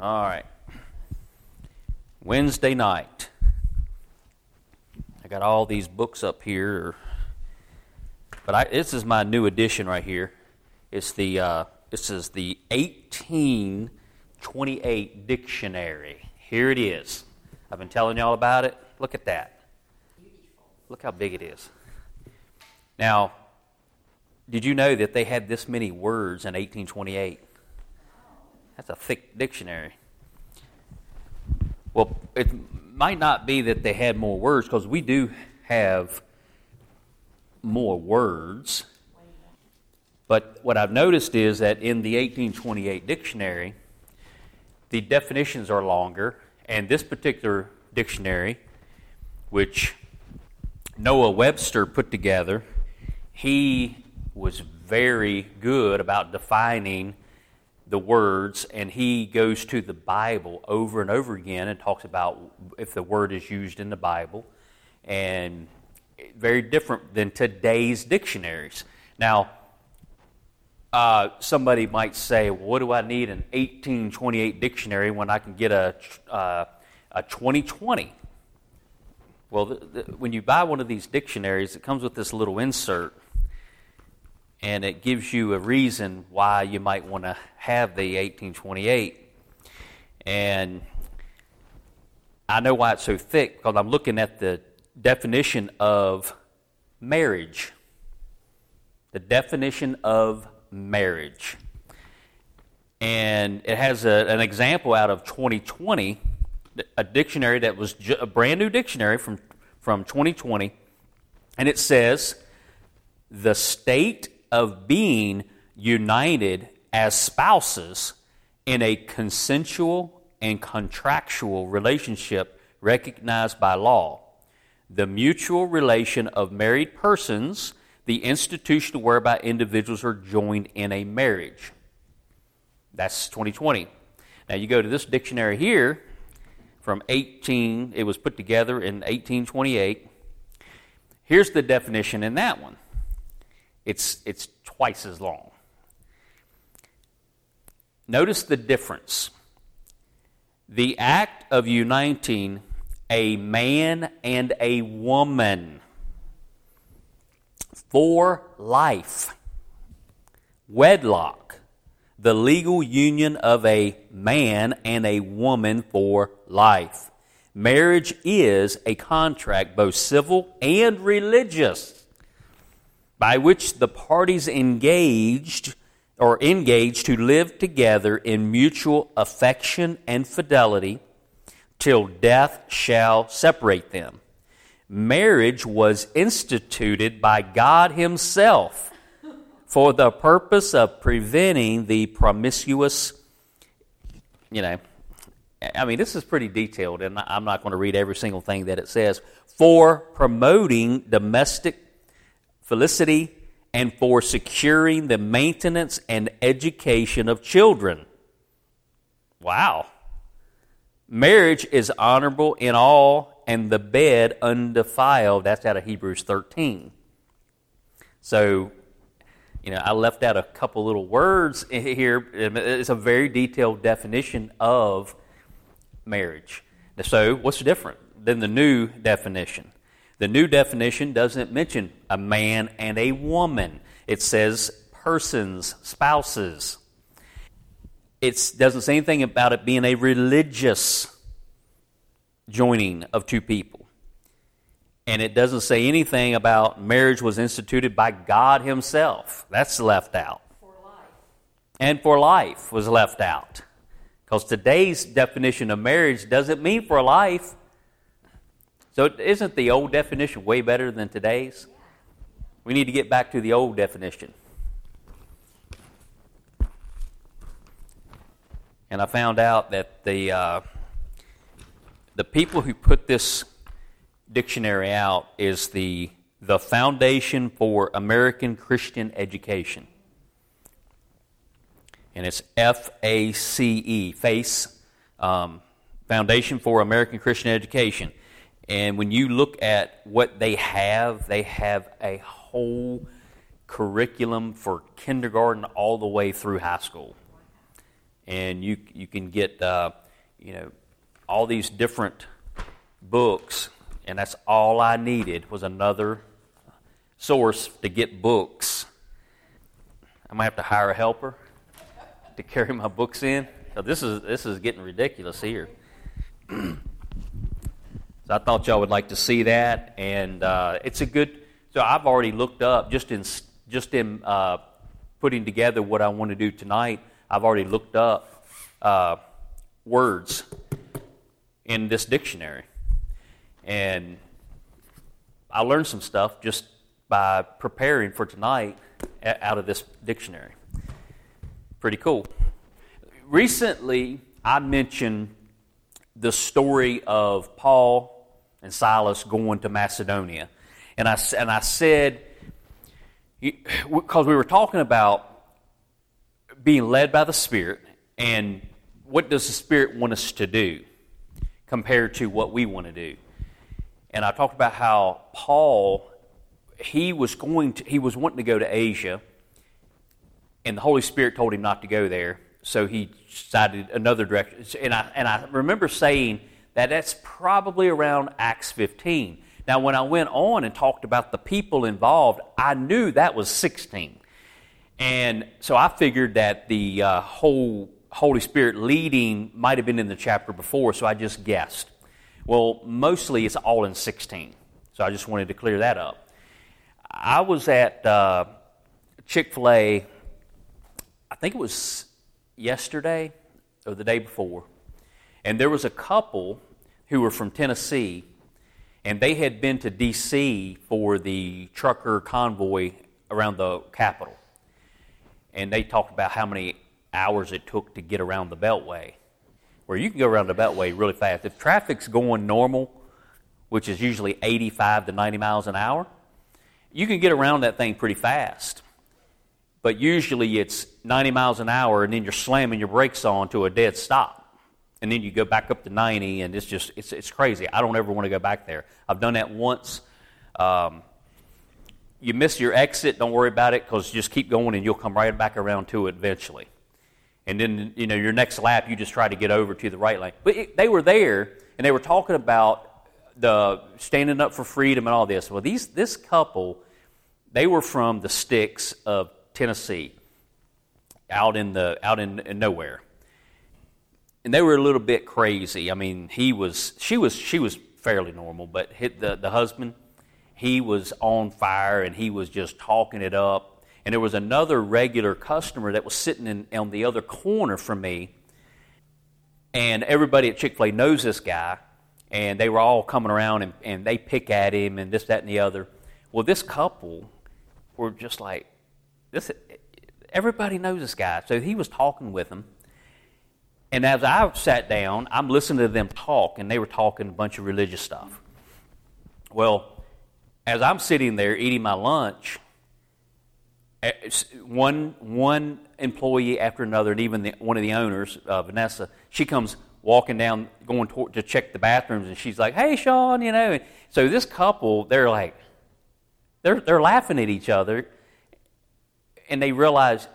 All right. Wednesday night. I got all these books up here, but I, this is my new edition right here. It's the uh, this is the 1828 dictionary. Here it is. I've been telling y'all about it. Look at that. Look how big it is. Now, did you know that they had this many words in 1828? That's a thick dictionary. Well, it might not be that they had more words because we do have more words. But what I've noticed is that in the 1828 dictionary, the definitions are longer, and this particular dictionary, which Noah Webster put together, he was very good about defining the words, and he goes to the Bible over and over again and talks about if the word is used in the Bible, and very different than today's dictionaries. Now, uh, somebody might say, well, "What do I need an 1828 dictionary when I can get a uh, a 2020?" Well, the, the, when you buy one of these dictionaries, it comes with this little insert and it gives you a reason why you might want to have the 1828. And I know why it's so thick because I'm looking at the definition of marriage. The definition of marriage. And it has a, an example out of 2020, a dictionary that was a brand new dictionary from, from 2020. And it says, the state of being united as spouses in a consensual and contractual relationship recognized by law. The mutual relation of married persons, the institution whereby individuals are joined in a marriage. That's 2020. Now you go to this dictionary here from 18, it was put together in 1828. Here's the definition in that one it's, it's twice as long. Notice the difference. The act of uniting a man and a woman for life, wedlock, the legal union of a man and a woman for life. Marriage is a contract, both civil and religious by which the parties engaged or engaged to live together in mutual affection and fidelity till death shall separate them. Marriage was instituted by God Himself for the purpose of preventing the promiscuous, you know, I mean, this is pretty detailed, and I'm not going to read every single thing that it says, for promoting domestic felicity, and for securing the maintenance and education of children. Wow. Marriage is honorable in all, and the bed undefiled. That's out of Hebrews 13. So, you know, I left out a couple little words here. It's a very detailed definition of marriage. So, what's different than the new definition? The new definition doesn't mention a man and a woman, it says persons, spouses. It doesn't say anything about it being a religious joining of two people. And it doesn't say anything about marriage was instituted by God Himself. That's left out. For and for life was left out. Because today's definition of marriage doesn't mean for life. So, isn't the old definition way better than today's? We need to get back to the old definition. And I found out that the, uh, the people who put this dictionary out is the, the Foundation for American Christian Education. And it's F A C E, FACE, um, Foundation for American Christian Education. And when you look at what they have, they have a whole curriculum for kindergarten all the way through high school. and you you can get uh, you know all these different books, and that's all I needed was another source to get books. I might have to hire a helper to carry my books in. So this is this is getting ridiculous here. so I thought y'all would like to see that, and uh, it's a good. So I've already looked up just in just in uh, putting together what I want to do tonight. I've already looked up uh, words in this dictionary, and I learned some stuff just by preparing for tonight out of this dictionary. Pretty cool. Recently, I mentioned the story of Paul and Silas going to Macedonia. And I, and I said, because we were talking about being led by the Spirit and what does the Spirit want us to do compared to what we want to do. And I talked about how Paul, he was going to, he was wanting to go to Asia, and the Holy Spirit told him not to go there, so he decided another direction. And I, and I remember saying that that's probably around Acts 15. Now, when I went on and talked about the people involved, I knew that was 16. And so I figured that the uh, whole Holy Spirit leading might have been in the chapter before, so I just guessed. Well, mostly it's all in 16. So I just wanted to clear that up. I was at uh, Chick fil A, I think it was yesterday or the day before, and there was a couple who were from Tennessee, and they had been to D.C. for the trucker convoy around the Capitol. And they talked about how many hours it took to get around the Beltway, where you can go around the Beltway really fast. If traffic's going normal, which is usually 85 to 90 miles an hour, you can get around that thing pretty fast but usually it's 90 miles an hour and then you're slamming your brakes on to a dead stop and then you go back up to 90 and it's just it's, it's crazy. I don't ever want to go back there. I've done that once. Um, you miss your exit don't worry about it because just keep going and you'll come right back around to it eventually. And then you know your next lap you just try to get over to the right lane. But it, they were there and they were talking about the standing up for freedom and all this. Well these this couple they were from the sticks of Tennessee, out in the out in, in nowhere, and they were a little bit crazy. I mean, he was she was she was fairly normal, but the the husband, he was on fire and he was just talking it up. And there was another regular customer that was sitting in, on the other corner from me, and everybody at Chick Fil A knows this guy, and they were all coming around and, and they pick at him and this, that, and the other. Well, this couple were just like, this, everybody knows this guy. So he was talking with them. And as I sat down, I'm listening to them talk, and they were talking a bunch of religious stuff. Well, as I'm sitting there eating my lunch, eh, one, one employee after another, and even the, one of the owners, uh, Vanessa, she comes walking down, going to, to check the bathrooms, and she's like, "Hey, Sean," you know. So this couple, they're like, they're they're laughing at each other, and they realize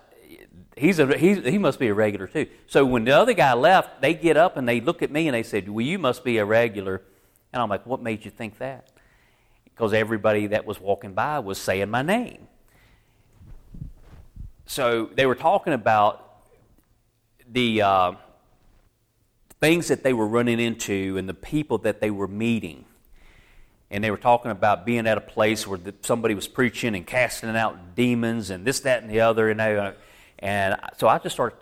he's a, he's, he must be a regular too. So when the other guy left, they get up and they look at me and they said, Well, you must be a regular. And I'm like, What made you think that? Because everybody that was walking by was saying my name. So they were talking about the uh, things that they were running into and the people that they were meeting and they were talking about being at a place where the, somebody was preaching and casting out demons and this, that, and the other. And, they, uh, and so I just started,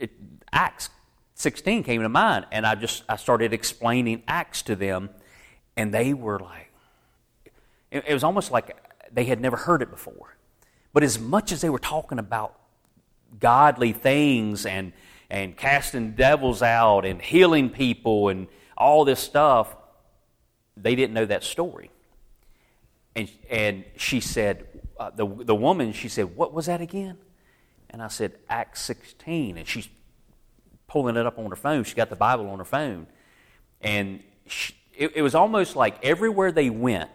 it, Acts 16 came to mind, and I just I started explaining Acts to them, and they were like, it, it was almost like they had never heard it before. But as much as they were talking about godly things and and casting devils out and healing people and all this stuff, they didn't know that story. And, and she said, uh, the, the woman, she said, What was that again? And I said, Acts 16. And she's pulling it up on her phone. She got the Bible on her phone. And she, it, it was almost like everywhere they went,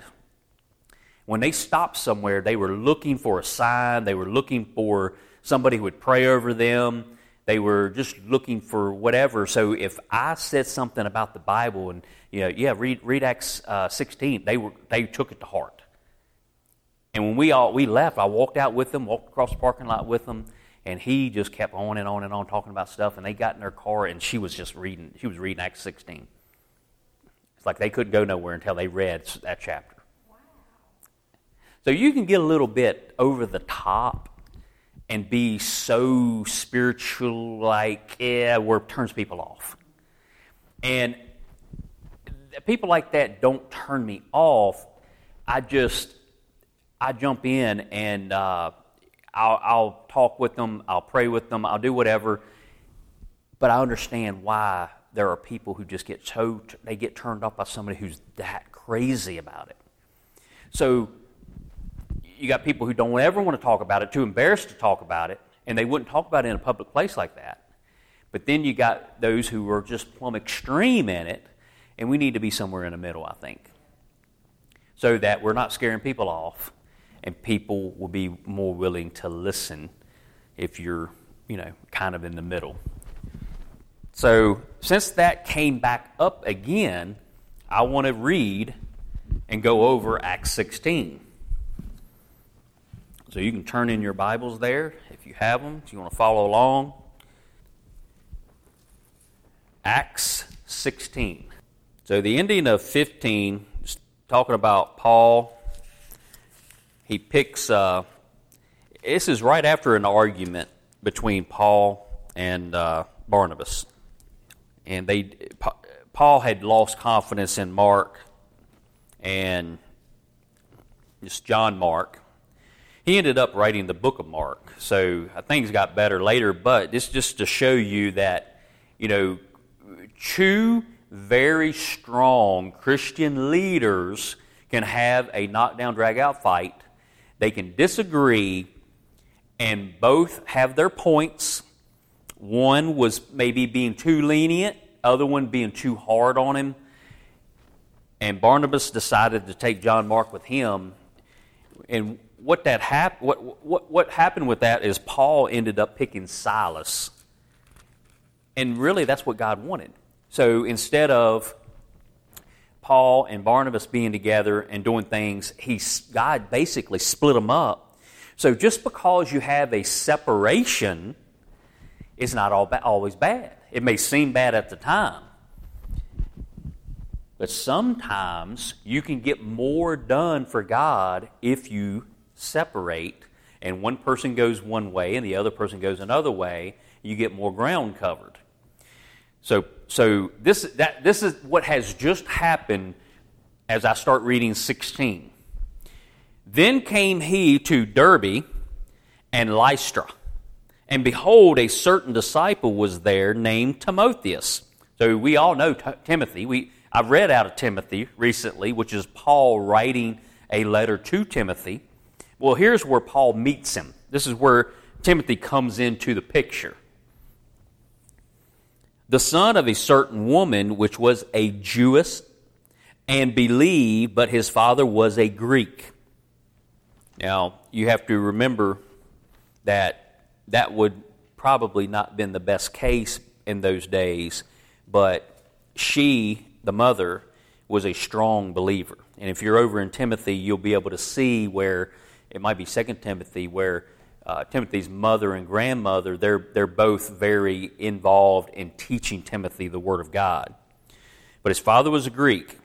when they stopped somewhere, they were looking for a sign, they were looking for somebody who would pray over them. They were just looking for whatever. So if I said something about the Bible and, you know, yeah, read, read Acts uh, 16, they, were, they took it to heart. And when we all we left, I walked out with them, walked across the parking lot with them, and he just kept on and on and on talking about stuff. And they got in their car, and she was just reading. She was reading Acts 16. It's like they couldn't go nowhere until they read that chapter. Wow. So you can get a little bit over the top and be so spiritual, like, yeah, where it turns people off. And people like that don't turn me off. I just, I jump in and uh, I'll, I'll talk with them, I'll pray with them, I'll do whatever. But I understand why there are people who just get so, they get turned off by somebody who's that crazy about it. So you got people who don't ever want to talk about it, too embarrassed to talk about it, and they wouldn't talk about it in a public place like that. But then you got those who are just plumb extreme in it, and we need to be somewhere in the middle, I think, so that we're not scaring people off, and people will be more willing to listen if you're, you know, kind of in the middle. So, since that came back up again, I want to read and go over Acts 16. So you can turn in your Bibles there if you have them, if you want to follow along. Acts 16. So the ending of 15 is talking about Paul. He picks, uh, this is right after an argument between Paul and uh, Barnabas. And they, Paul had lost confidence in Mark and it's John Mark he ended up writing the book of Mark. So things got better later, but this just to show you that, you know, two very strong Christian leaders can have a knockdown, drag out fight. They can disagree and both have their points. One was maybe being too lenient, other one being too hard on him. And Barnabas decided to take John Mark with him. And what that hap- what, what, what happened with that is Paul ended up picking Silas. And really, that's what God wanted. So instead of Paul and Barnabas being together and doing things, he, God basically split them up. So just because you have a separation is not all ba- always bad. It may seem bad at the time. But sometimes you can get more done for God if you separate and one person goes one way and the other person goes another way, you get more ground covered. So, so this, that, this is what has just happened as I start reading 16. Then came he to Derbe and Lystra. And behold, a certain disciple was there named Timotheus. So we all know T- Timothy. We, I've read out of Timothy recently, which is Paul writing a letter to Timothy. Well, here's where Paul meets him. This is where Timothy comes into the picture. The son of a certain woman, which was a Jewess, and believed, but his father was a Greek. Now, you have to remember that that would probably not been the best case in those days, but she, the mother, was a strong believer. And if you're over in Timothy, you'll be able to see where it might be Second Timothy, where uh, Timothy's mother and grandmother, they're, they're both very involved in teaching Timothy the Word of God. But his father was a Greek,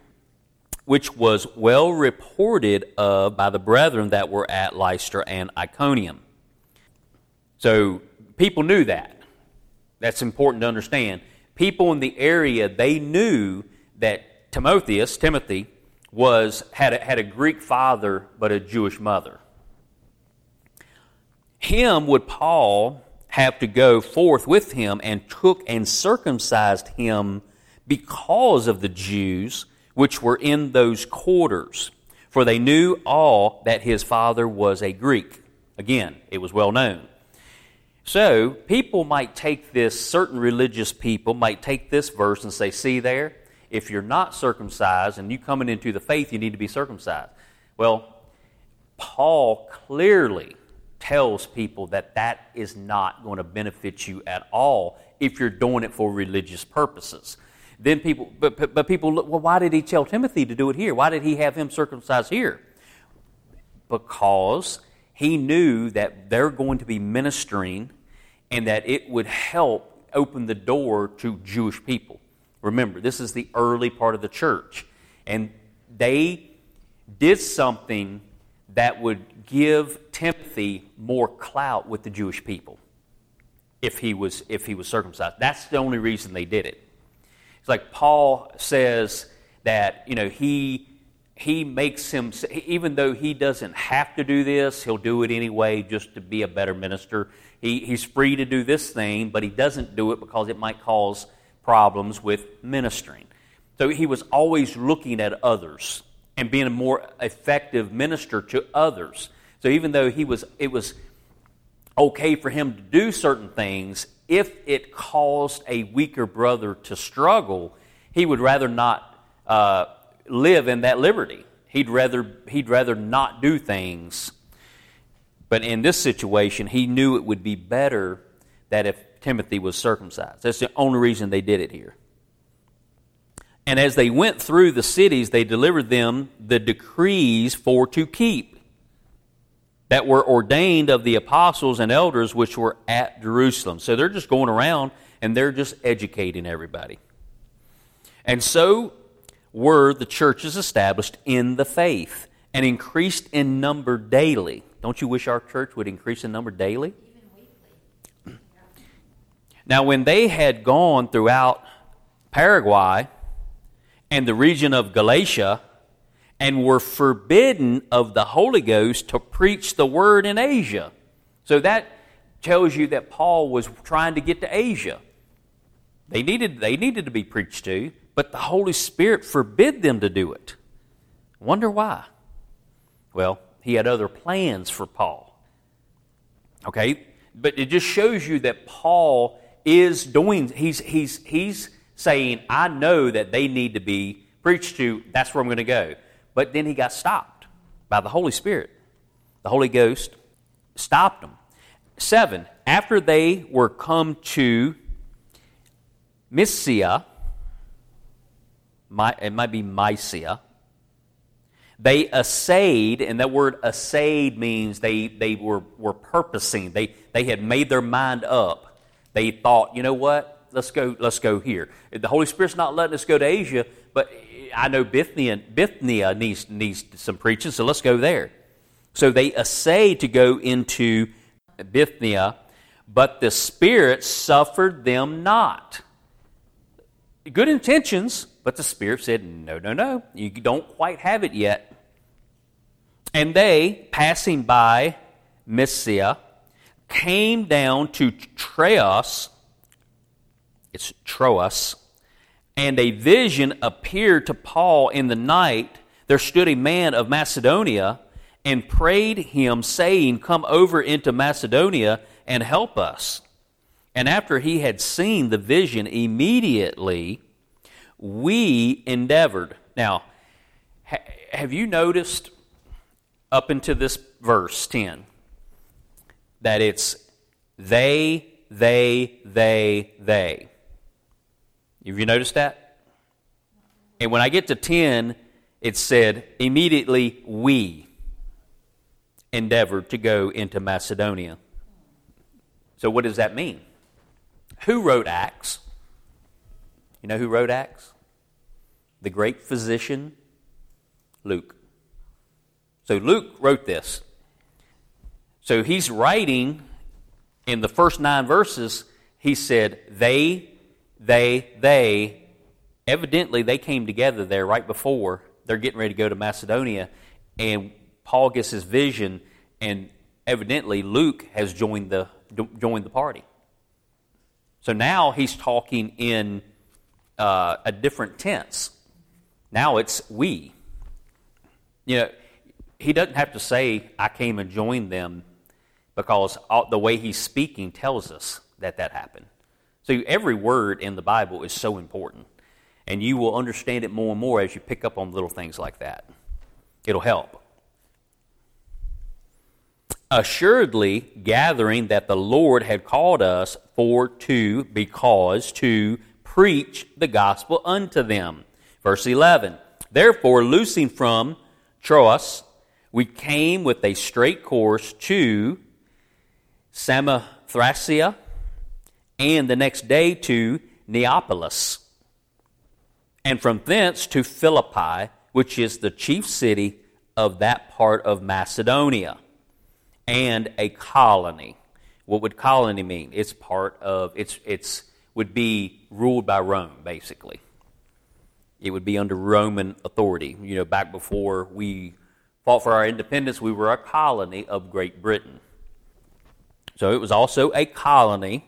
which was well reported of by the brethren that were at Lystra and Iconium. So people knew that. That's important to understand. People in the area, they knew that Timotheus, Timothy, was had a, had a Greek father but a Jewish mother him would Paul have to go forth with him and took and circumcised him because of the Jews which were in those quarters. For they knew all that his father was a Greek. Again, it was well known. So, people might take this, certain religious people might take this verse and say, see there, if you're not circumcised and you coming into the faith, you need to be circumcised. Well, Paul clearly tells people that that is not going to benefit you at all if you're doing it for religious purposes. Then people, but, but, but people look, well, why did he tell Timothy to do it here? Why did he have him circumcised here? Because he knew that they're going to be ministering and that it would help open the door to Jewish people. Remember, this is the early part of the church. And they did something that would give Timothy more clout with the Jewish people if he was if he was circumcised. That's the only reason they did it. It's like Paul says that you know he he makes him even though he doesn't have to do this, he'll do it anyway just to be a better minister. He, he's free to do this thing, but he doesn't do it because it might cause problems with ministering. So he was always looking at others and being a more effective minister to others. So even though he was, it was okay for him to do certain things, if it caused a weaker brother to struggle, he would rather not uh, live in that liberty. He'd rather, he'd rather not do things. But in this situation, he knew it would be better that if Timothy was circumcised. That's the only reason they did it here. And as they went through the cities, they delivered them the decrees for to keep that were ordained of the apostles and elders which were at Jerusalem. So they're just going around and they're just educating everybody. And so were the churches established in the faith and increased in number daily. Don't you wish our church would increase in number daily? Even weekly. Now, when they had gone throughout Phrygia and the region of Galatia and were forbidden of the Holy Ghost to preach the word in Asia. So that tells you that Paul was trying to get to Asia. They needed, they needed to be preached to, but the Holy Spirit forbid them to do it. Wonder why? Well, he had other plans for Paul. Okay? But it just shows you that Paul is doing, he's, he's, he's saying, I know that they need to be preached to, that's where I'm going to go. But then he got stopped by the Holy Spirit. The Holy Ghost stopped him. Seven, after they were come to Mysia, it might be Mysia, they assayed, and that word assayed means they, they were, were purposing. They, they had made their mind up they thought, you know what? Let's go. Let's go here. The Holy Spirit's not letting us go to Asia, but I know Bithynia, Bithynia needs needs some preaching, so let's go there. So they essayed to go into Bithynia, but the Spirit suffered them not. Good intentions, but the Spirit said, No, no, no, you don't quite have it yet. And they, passing by Mysia, came down to Troas, it's Troas, and a vision appeared to Paul in the night. There stood a man of Macedonia and prayed him, saying, Come over into Macedonia and help us. And after he had seen the vision, immediately we endeavored. Now, ha- have you noticed up into this verse 10 that it's they, they, they, they. Have you noticed that? And when I get to 10, it said, immediately we endeavored to go into Macedonia. So, what does that mean? Who wrote Acts? You know who wrote Acts? The great physician, Luke. So, Luke wrote this. So he's writing in the first nine verses, he said, They, they, they. Evidently, they came together there right before they're getting ready to go to Macedonia. And Paul gets his vision, and evidently, Luke has joined the, joined the party. So now he's talking in uh, a different tense. Now it's we. You know, he doesn't have to say, I came and joined them because all, the way he's speaking tells us that that happened. So every word in the Bible is so important, and you will understand it more and more as you pick up on little things like that. It'll help. assuredly gathering that the Lord had called us for to, because to preach the gospel unto them. Verse 11 Therefore, loosing from Troas, we came with a straight course to Samothracia, and the next day to Neapolis, and from thence to Philippi, which is the chief city of that part of Macedonia, and a colony. What would colony mean? It's part of it's it's would be ruled by Rome, basically. It would be under Roman authority. You know, back before we fought for our independence, we were a colony of Great Britain. So it was also a colony,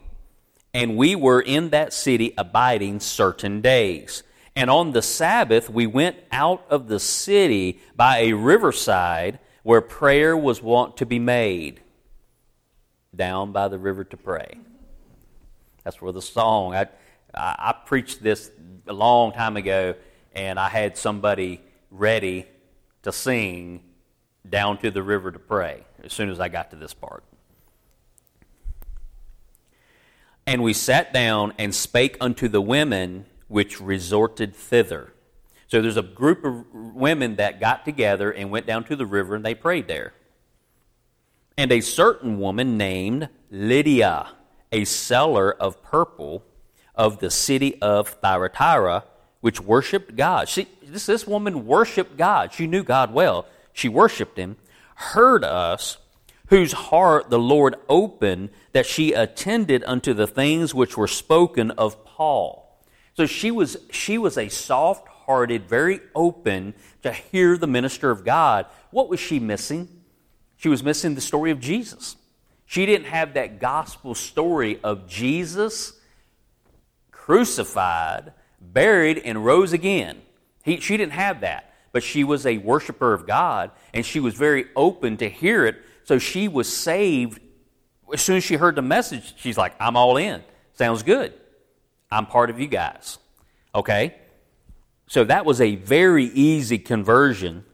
and we were in that city abiding certain days. And on the Sabbath, we went out of the city by a riverside where prayer was wont to be made. Down by the river to pray. That's where the song, I, I, preached this a long time ago, and I had somebody ready to sing down to the river to pray as soon as I got to this part. And we sat down and spake unto the women which resorted thither. So there's a group of women that got together and went down to the river and they prayed there. And a certain woman named Lydia, a seller of purple of the city of Thyatira, which worshiped God. She, this, this woman worshiped God. She knew God well. She worshiped Him, heard us, whose heart the Lord opened, that she attended unto the things which were spoken of Paul. So she was, she was a soft hearted, very open to hear the minister of God. What was she missing? She was missing the story of Jesus. She didn't have that gospel story of Jesus crucified, buried, and rose again. He, she didn't have that, but she was a worshiper of God, and she was very open to hear it. So she was saved. As soon as she heard the message, she's like, I'm all in. Sounds good. I'm part of you guys. Okay? So that was a very easy conversion.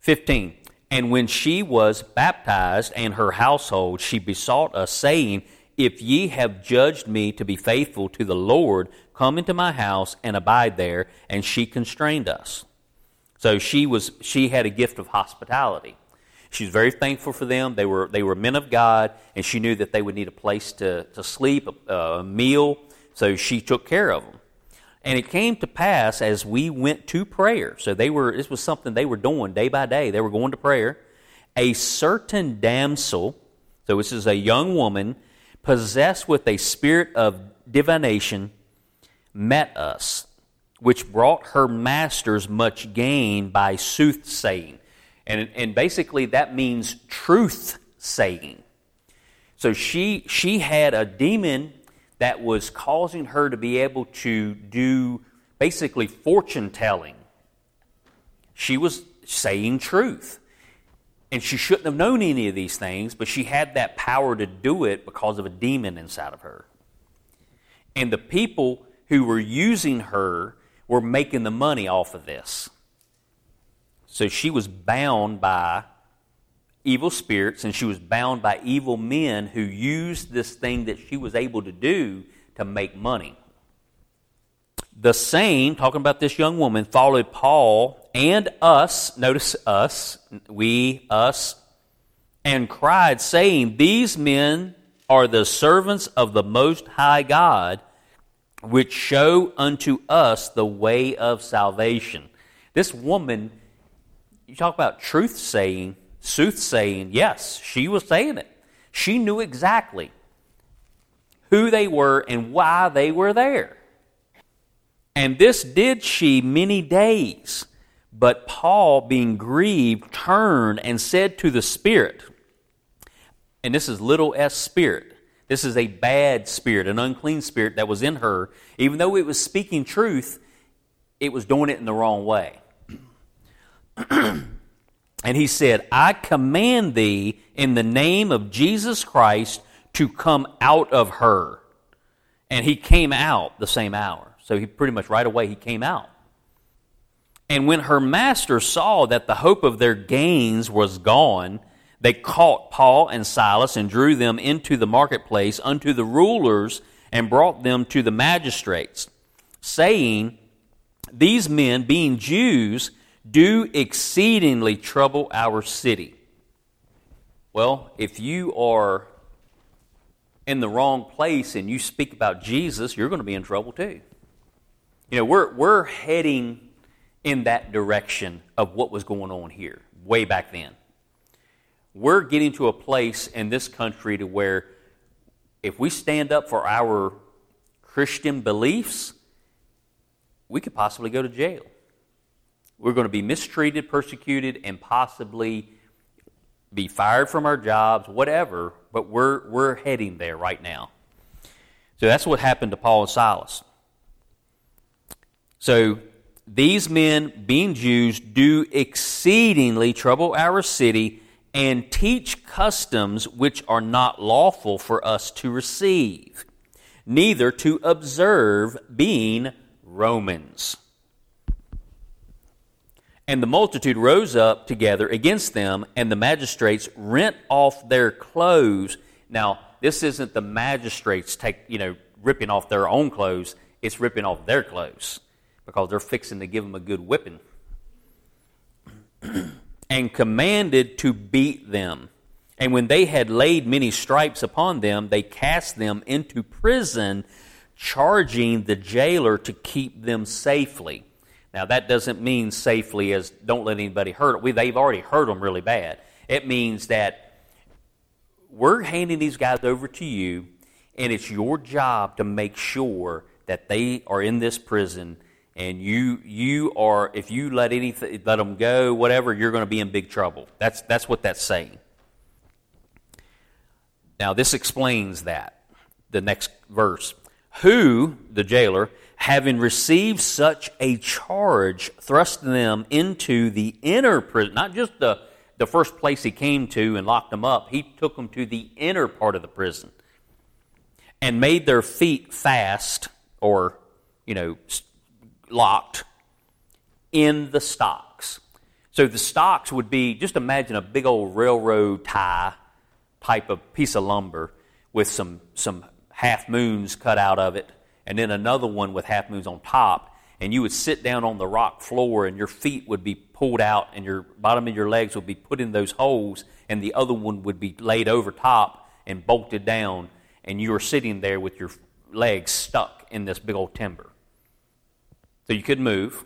15. And when she was baptized and her household, she besought us, saying, If ye have judged me to be faithful to the Lord, come into my house and abide there. And she constrained us. So she was she had a gift of hospitality. She was very thankful for them. They were, they were men of God, and she knew that they would need a place to, to sleep, a, a meal, so she took care of them. And it came to pass as we went to prayer. So they were this was something they were doing day by day. They were going to prayer. A certain damsel, so this is a young woman, possessed with a spirit of divination, met us, which brought her masters much gain by soothsaying. And, and basically, that means truth saying. So she, she had a demon that was causing her to be able to do basically fortune telling. She was saying truth. And she shouldn't have known any of these things, but she had that power to do it because of a demon inside of her. And the people who were using her were making the money off of this. So she was bound by evil spirits and she was bound by evil men who used this thing that she was able to do to make money. The same, talking about this young woman, followed Paul and us, notice us, we, us, and cried, saying, These men are the servants of the Most High God, which show unto us the way of salvation. This woman you talk about truth saying, soothsaying. Yes, she was saying it. She knew exactly who they were and why they were there. And this did she many days. But Paul, being grieved, turned and said to the Spirit, and this is little s spirit. This is a bad spirit, an unclean spirit that was in her. Even though it was speaking truth, it was doing it in the wrong way. and he said, I command thee in the name of Jesus Christ to come out of her. And he came out the same hour. So he pretty much right away he came out. And when her master saw that the hope of their gains was gone, They caught Paul and Silas and drew them into the marketplace unto the rulers and brought them to the magistrates, saying, These men, being Jews, do exceedingly trouble our city. Well, if you are in the wrong place and you speak about Jesus, you're going to be in trouble too. You know, we're, we're heading in that direction of what was going on here way back then. We're getting to a place in this country to where if we stand up for our Christian beliefs, we could possibly go to jail. We're going to be mistreated, persecuted, and possibly be fired from our jobs, whatever, but we're, we're heading there right now. So that's what happened to Paul and Silas. So these men, being Jews, do exceedingly trouble our city and teach customs which are not lawful for us to receive, neither to observe, being Romans. And the multitude rose up together against them, and the magistrates rent off their clothes. Now, this isn't the magistrates take, you know, ripping off their own clothes, it's ripping off their clothes because they're fixing to give them a good whipping. and commanded to beat them. And when they had laid many stripes upon them, they cast them into prison, charging the jailer to keep them safely. Now, that doesn't mean safely as don't let anybody hurt them. They've already hurt them really bad. It means that we're handing these guys over to you, and it's your job to make sure that they are in this prison and you you are if you let anything let them go whatever you're going to be in big trouble that's that's what that's saying now this explains that the next verse who the jailer having received such a charge thrust them into the inner prison not just the the first place he came to and locked them up he took them to the inner part of the prison and made their feet fast or you know locked in the stocks. So the stocks would be just imagine a big old railroad tie type of piece of lumber with some, some half moons cut out of it, and then another one with half moons on top. And you would sit down on the rock floor, and your feet would be pulled out, and your bottom of your legs would be put in those holes, and the other one would be laid over top and bolted down, and you were sitting there with your legs stuck in this big old timber. So you couldn't move.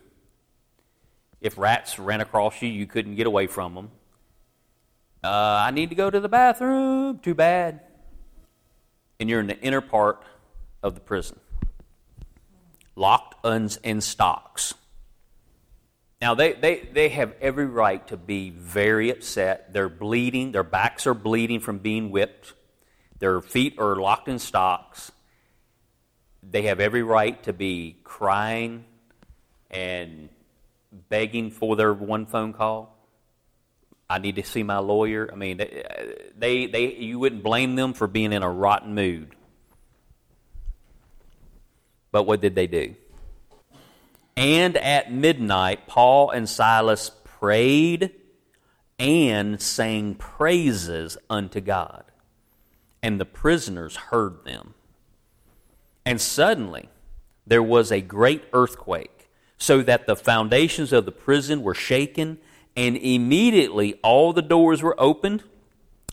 If rats ran across you, you couldn't get away from them. Uh, I need to go to the bathroom. Too bad. And you're in the inner part of the prison, locked in stocks. Now, they, they, they have every right to be very upset. They're bleeding, their backs are bleeding from being whipped, their feet are locked in stocks. They have every right to be crying and begging for their one phone call. I need to see my lawyer. I mean, they, they, you wouldn't blame them for being in a rotten mood. But what did they do? And at midnight, Paul and Silas prayed and sang praises unto God. And the prisoners heard them. And suddenly there was a great earthquake so that the foundations of the prison were shaken, and immediately all the doors were opened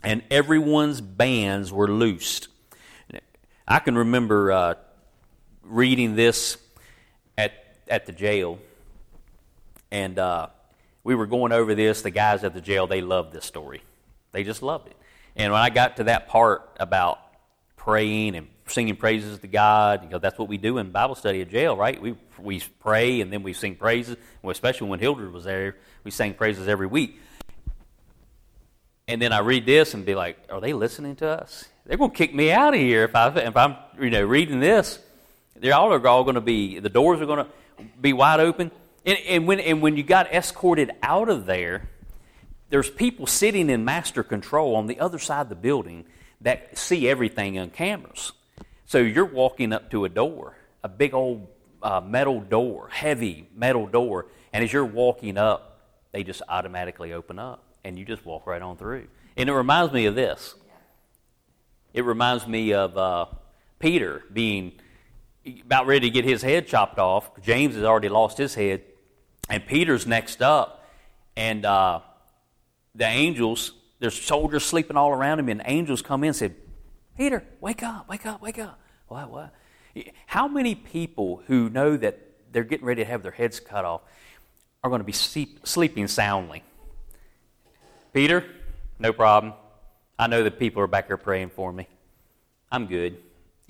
and everyone's bands were loosed. I can remember uh, reading this at, at the jail, and uh, we were going over this. The guys at the jail, they loved this story. They just loved it. And when I got to that part about praying and singing praises to God. Know, that's what we do in Bible study at jail, right? We, we pray and then we sing praises. Well, especially when Hildred was there, we sang praises every week. And then I read this and be like, are they listening to us? They're going to kick me out of here if, I, if I'm you know, reading this. They're all, all going to be, the doors are going to be wide open. And, and, when, and when you got escorted out of there, there's people sitting in master control on the other side of the building that see everything on cameras. So you're walking up to a door, a big old uh, metal door, heavy metal door, and as you're walking up, they just automatically open up, and you just walk right on through. And it reminds me of this. It reminds me of uh, Peter being about ready to get his head chopped off. James has already lost his head, and Peter's next up. And uh, the angels, there's soldiers sleeping all around him, and angels come in and said, Peter, wake up, wake up, wake up. What, what? How many people who know that they're getting ready to have their heads cut off are going to be sleep, sleeping soundly? Peter, no problem. I know that people are back here praying for me. I'm good.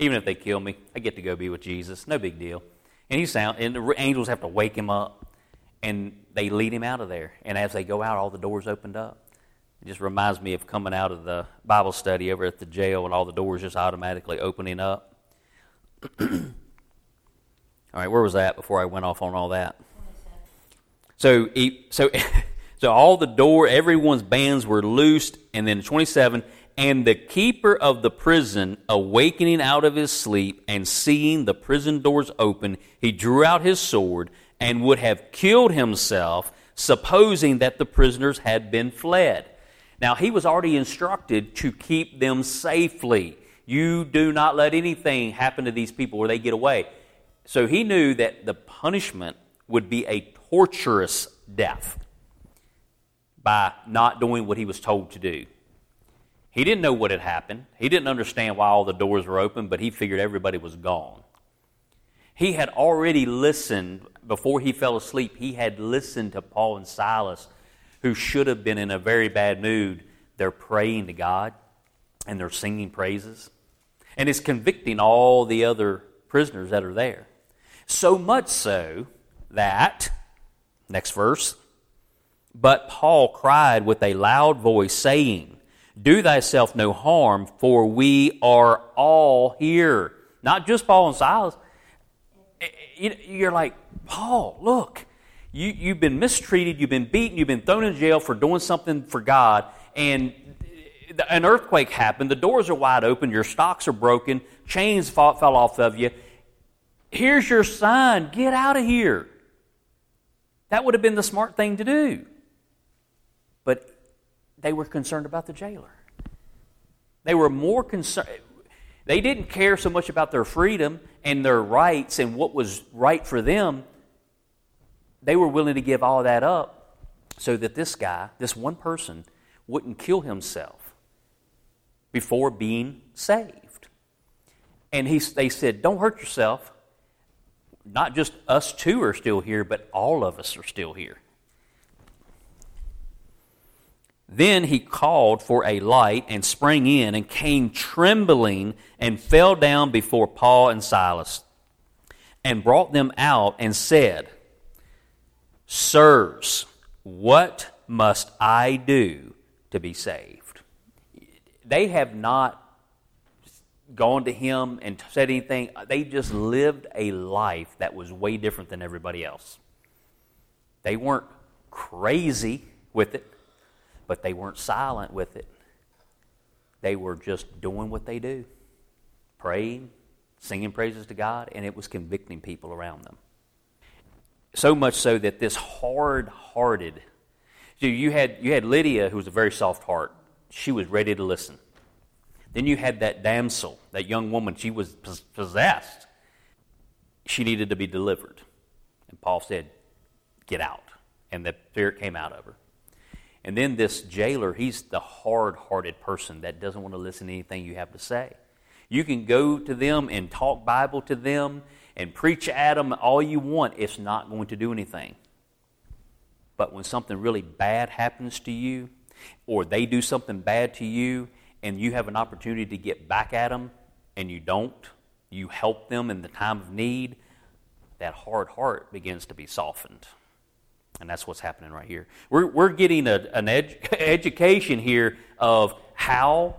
Even if they kill me, I get to go be with Jesus. No big deal. And he sound and the angels have to wake him up and they lead him out of there. And as they go out, all the doors opened up. It just reminds me of coming out of the Bible study over at the jail and all the doors just automatically opening up. all right, where was that before I went off on all that? So, so, so all the door, everyone's bands were loosed, and then 27, and the keeper of the prison, awakening out of his sleep and seeing the prison doors open, he drew out his sword and would have killed himself, supposing that the prisoners had been fled. Now, he was already instructed to keep them safely. You do not let anything happen to these people where they get away. So he knew that the punishment would be a torturous death by not doing what he was told to do. He didn't know what had happened. He didn't understand why all the doors were open, but he figured everybody was gone. He had already listened, before he fell asleep, he had listened to Paul and Silas, who should have been in a very bad mood. They're praying to God and they're singing praises. And it's convicting all the other prisoners that are there. So much so that, next verse, but Paul cried with a loud voice, saying, Do thyself no harm, for we are all here. Not just Paul and Silas. Eh, eh, you're like, Paul, look, you, you've been mistreated, you've been beaten, you've been thrown in jail for doing something for God, and an earthquake happened, the doors are wide open, your stocks are broken, chains fell off of you. Here's your sign get out of here. That would have been the smart thing to do. They were concerned about the jailer. They were more concerned. They didn't care so much about their freedom and their rights and what was right for them. They were willing to give all that up so that this guy, this one person, wouldn't kill himself before being saved. And he, they said, Don't hurt yourself not just us two are still here, but all of us are still here. Then he called for a light and sprang in and came trembling and fell down before Paul and Silas and brought them out and said, Sirs, what must I do to be saved? They have not gone to him and said anything. They just lived a life that was way different than everybody else. They weren't crazy with it, but they weren't silent with it. They were just doing what they do praying, singing praises to God, and it was convicting people around them. So much so that this hard hearted, you had, you had Lydia, who was a very soft heart. She was ready to listen. Then you had that damsel, that young woman, she was possessed. She needed to be delivered. And Paul said, Get out. And the spirit came out of her. And then this jailer, he's the hard hearted person that doesn't want to listen to anything you have to say. You can go to them and talk Bible to them and preach at them all you want, it's not going to do anything. But when something really bad happens to you, or they do something bad to you, and you have an opportunity to get back at them and you don't, you help them in the time of need, that hard heart begins to be softened. And that's what's happening right here. We're, we're getting a, an ed, education here of how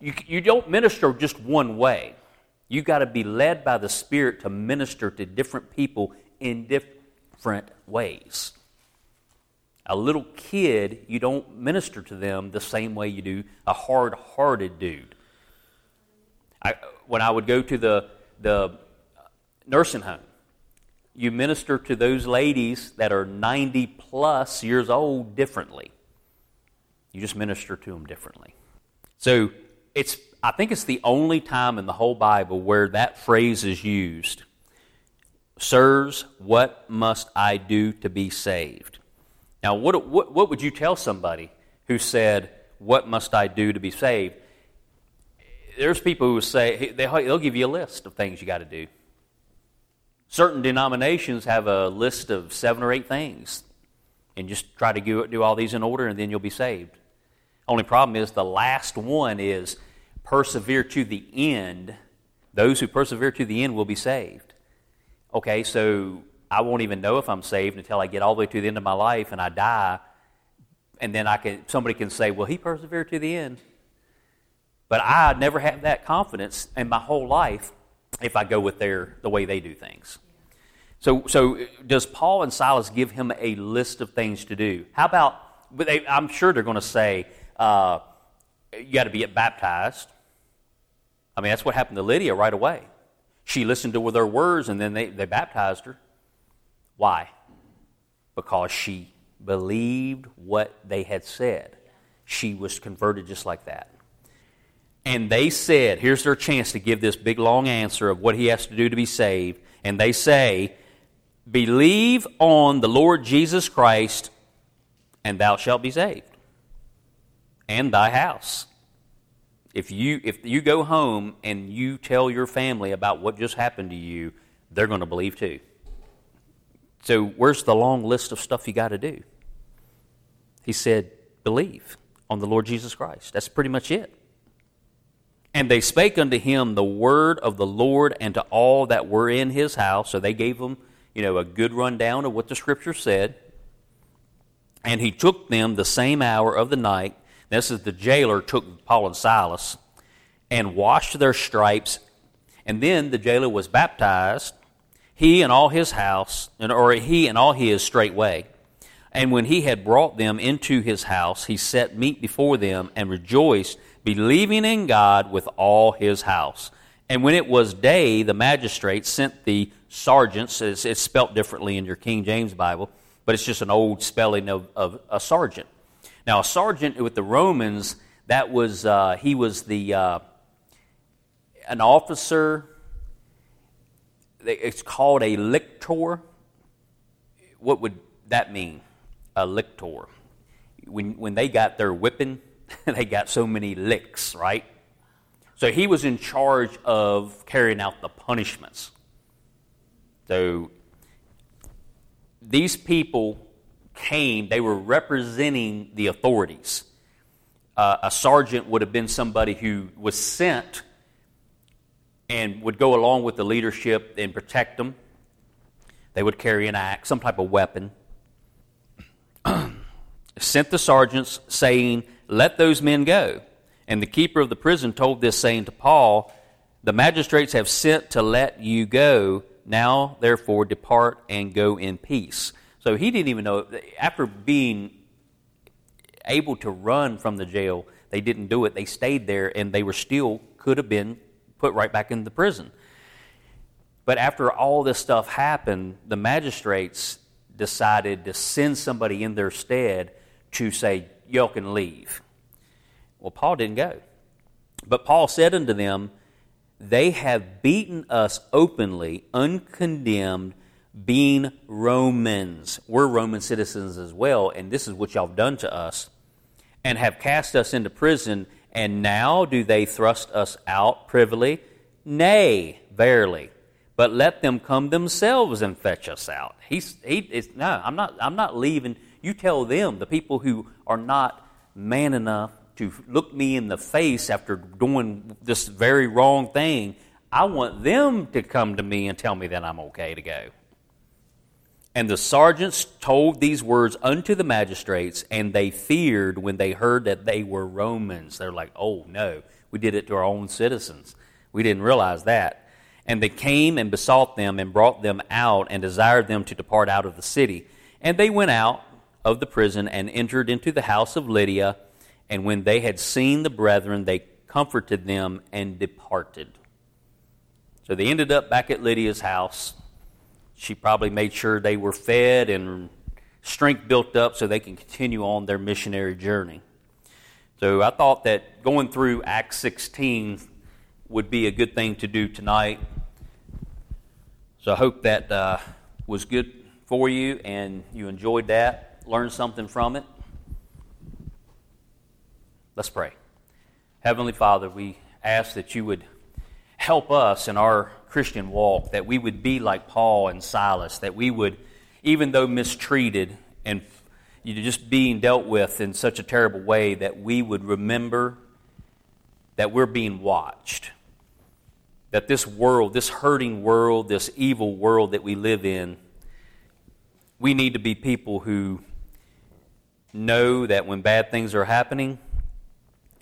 you, you don't minister just one way. You've got to be led by the Spirit to minister to different people in different ways. A little kid, you don't minister to them the same way you do a hard hearted dude. I, when I would go to the, the nursing home, you minister to those ladies that are 90 plus years old differently. You just minister to them differently. So it's, I think it's the only time in the whole Bible where that phrase is used. Sirs, what must I do to be saved? Now, what, what, what would you tell somebody who said, What must I do to be saved? There's people who say, they'll give you a list of things you got to do. Certain denominations have a list of seven or eight things, and just try to do, all these in order, and then you'll be saved. Only problem is the last one is persevere to the end. Those who persevere to the end will be saved. Okay, so I won't even know if I'm saved until I get all the way to the end of my life and I die, and then I can somebody can say, "Well, he persevered to the end." But I never have that confidence in my whole life if I go with their the way they do things. So, so does Paul and Silas give him a list of things to do? How about? They, I'm sure they're going to say uh, you got to be baptized. I mean, that's what happened to Lydia right away. She listened to their words, and then they, they baptized her. Why? Because she believed what they had said. She was converted just like that. And they said, here's their chance to give this big long answer of what he has to do to be saved. And they say, Believe on the Lord Jesus Christ, and thou shalt be saved, and thy house. If you, if you go home and you tell your family about what just happened to you, they're going to believe too. So, where's the long list of stuff you got to do? He said, Believe on the Lord Jesus Christ. That's pretty much it. And they spake unto him the word of the Lord and to all that were in his house. So they gave him, you know, a good rundown of what the scripture said. And he took them the same hour of the night. This is the jailer took Paul and Silas and washed their stripes. And then the jailer was baptized, he and all his house, or he and all his straightway. And when he had brought them into his house, he set meat before them and rejoiced believing in God with all his house. And when it was day, the magistrates sent the sergeants, it's, it's spelt differently in your King James Bible, but it's just an old spelling of, of a sergeant. Now, a sergeant with the Romans, that was, uh, he was the, uh, an officer, it's called a lictor. What would that mean? A lictor. When, when they got their whipping, they got so many licks, right? So he was in charge of carrying out the punishments. So these people came, they were representing the authorities. Uh, a sergeant would have been somebody who was sent and would go along with the leadership and protect them. They would carry an axe, some type of weapon. sent the sergeants saying, let those men go. And the keeper of the prison told this, saying to Paul, The magistrates have sent to let you go. Now, therefore, depart and go in peace. So he didn't even know, after being able to run from the jail, they didn't do it. They stayed there, and they were still, could have been put right back in the prison. But after all this stuff happened, the magistrates decided to send somebody in their stead to say, y'all can leave. Well, Paul didn't go. But Paul said unto them, They have beaten us openly, uncondemned, being Romans. We're Roman citizens as well, and this is what y'all have done to us, and have cast us into prison, and now do they thrust us out privily? Nay, verily. But let them come themselves and fetch us out. He's, he, no, I'm not, I'm not leaving you tell them, the people who are not man enough to look me in the face after doing this very wrong thing, I want them to come to me and tell me that I'm okay to go. And the sergeants told these words unto the magistrates, and they feared when they heard that they were Romans. They're like, oh no, we did it to our own citizens. We didn't realize that. And they came and besought them and brought them out and desired them to depart out of the city. And they went out of the prison and entered into the house of Lydia. And when they had seen the brethren, they comforted them and departed. So they ended up back at Lydia's house. She probably made sure they were fed and strength built up so they can continue on their missionary journey. So I thought that going through Acts 16 would be a good thing to do tonight. So I hope that uh, was good for you and you enjoyed that, learned something from it. Let's pray. Heavenly Father, we ask that you would help us in our Christian walk, that we would be like Paul and Silas, that we would, even though mistreated and just being dealt with in such a terrible way, that we would remember that we're being watched. That this world, this hurting world, this evil world that we live in, we need to be people who know that when bad things are happening,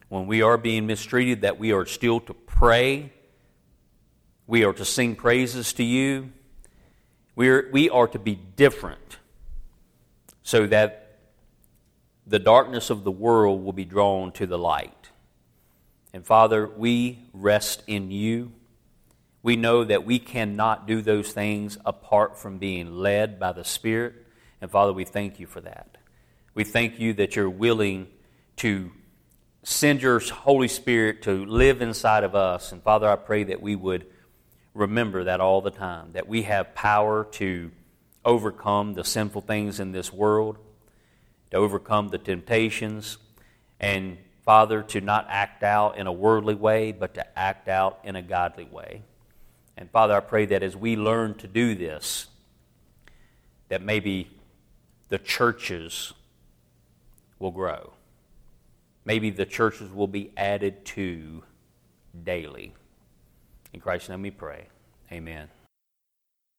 when we are being mistreated, that we are still to pray. We are to sing praises to you. We are, we are to be different so that the darkness of the world will be drawn to the light. And Father, we rest in you. We know that we cannot do those things apart from being led by the Spirit. And Father, we thank you for that. We thank you that you're willing to send your Holy Spirit to live inside of us. And Father, I pray that we would remember that all the time, that we have power to overcome the sinful things in this world, to overcome the temptations, and Father, to not act out in a worldly way, but to act out in a godly way. And Father, I pray that as we learn to do this, that maybe the churches will grow maybe the churches will be added to daily. In Christ's name we pray. Amen.